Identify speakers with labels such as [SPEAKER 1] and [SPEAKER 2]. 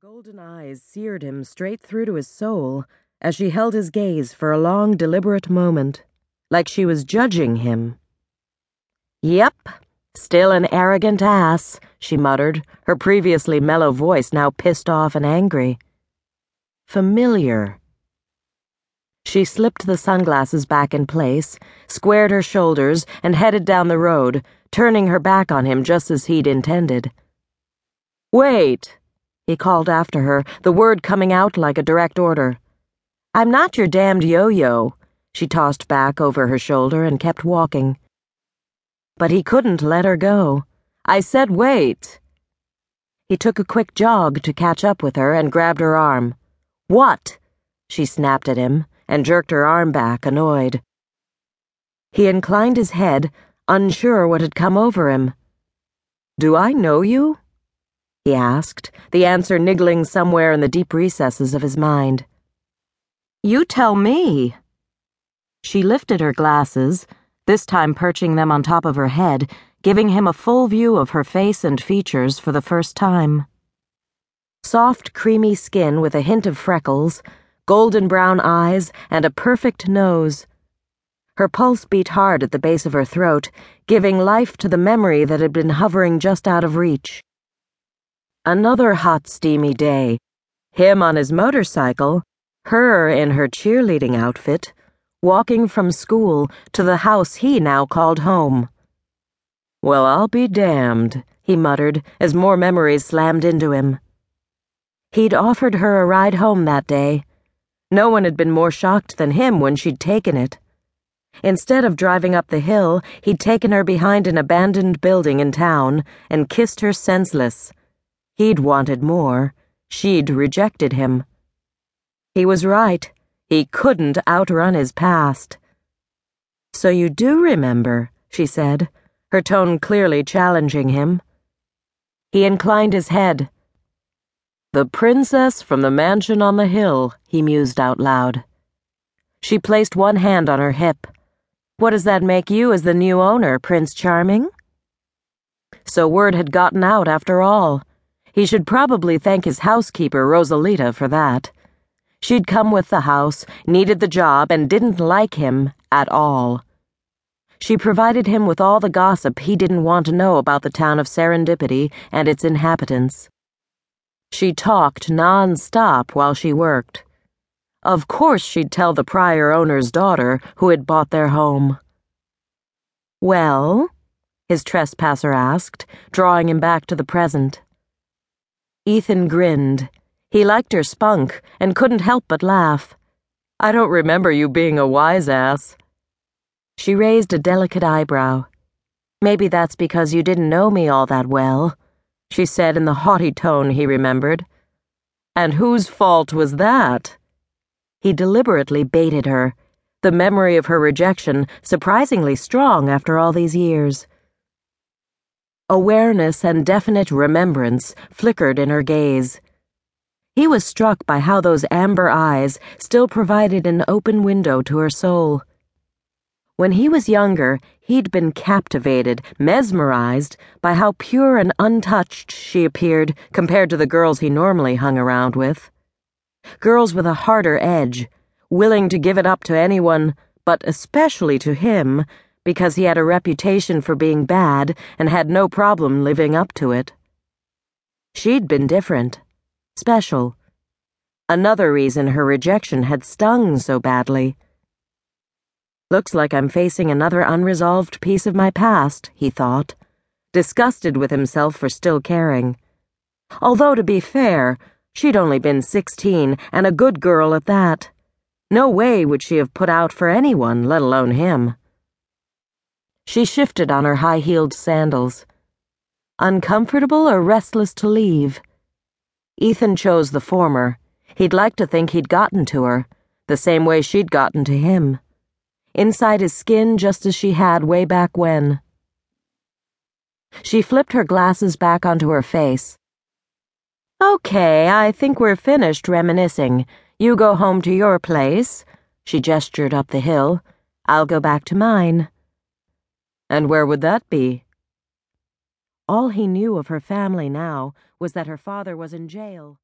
[SPEAKER 1] Golden eyes seared him straight through to his soul as she held his gaze for a long, deliberate moment, like she was judging him. Yep, still an arrogant ass, she muttered, her previously mellow voice now pissed off and angry. Familiar. She slipped the sunglasses back in place, squared her shoulders, and headed down the road, turning her back on him just as he'd intended. Wait! He called after her, the word coming out like a direct order. I'm not your damned yo yo, she tossed back over her shoulder and kept walking. But he couldn't let her go. I said wait. He took a quick jog to catch up with her and grabbed her arm. What? She snapped at him and jerked her arm back, annoyed. He inclined his head, unsure what had come over him. Do I know you? He asked, the answer niggling somewhere in the deep recesses of his mind. You tell me. She lifted her glasses, this time perching them on top of her head, giving him a full view of her face and features for the first time. Soft, creamy skin with a hint of freckles, golden brown eyes, and a perfect nose. Her pulse beat hard at the base of her throat, giving life to the memory that had been hovering just out of reach. Another hot, steamy day. Him on his motorcycle, her in her cheerleading outfit, walking from school to the house he now called home. Well, I'll be damned, he muttered as more memories slammed into him. He'd offered her a ride home that day. No one had been more shocked than him when she'd taken it. Instead of driving up the hill, he'd taken her behind an abandoned building in town and kissed her senseless He'd wanted more. She'd rejected him. He was right. He couldn't outrun his past. So you do remember, she said, her tone clearly challenging him. He inclined his head. The princess from the mansion on the hill, he mused out loud. She placed one hand on her hip. What does that make you as the new owner, Prince Charming? So word had gotten out after all. He should probably thank his housekeeper, Rosalita, for that. She'd come with the house, needed the job, and didn't like him at all. She provided him with all the gossip he didn't want to know about the town of Serendipity and its inhabitants. She talked non-stop while she worked. Of course she'd tell the prior owner's daughter who had bought their home. Well? his trespasser asked, drawing him back to the present. Ethan grinned. He liked her spunk and couldn't help but laugh. I don't remember you being a wise ass. She raised a delicate eyebrow. Maybe that's because you didn't know me all that well, she said in the haughty tone he remembered. And whose fault was that? He deliberately baited her, the memory of her rejection surprisingly strong after all these years. Awareness and definite remembrance flickered in her gaze. He was struck by how those amber eyes still provided an open window to her soul. When he was younger, he'd been captivated, mesmerized by how pure and untouched she appeared compared to the girls he normally hung around with. Girls with a harder edge, willing to give it up to anyone, but especially to him because he had a reputation for being bad and had no problem living up to it. She'd been different, special. Another reason her rejection had stung so badly. Looks like I'm facing another unresolved piece of my past, he thought, disgusted with himself for still caring. Although, to be fair, she'd only been sixteen and a good girl at that. No way would she have put out for anyone, let alone him. She shifted on her high heeled sandals. Uncomfortable or restless to leave? Ethan chose the former. He'd like to think he'd gotten to her, the same way she'd gotten to him. Inside his skin, just as she had way back when. She flipped her glasses back onto her face. Okay, I think we're finished reminiscing. You go home to your place. She gestured up the hill. I'll go back to mine. And where would that be? All he knew of her family now was that her father was in jail.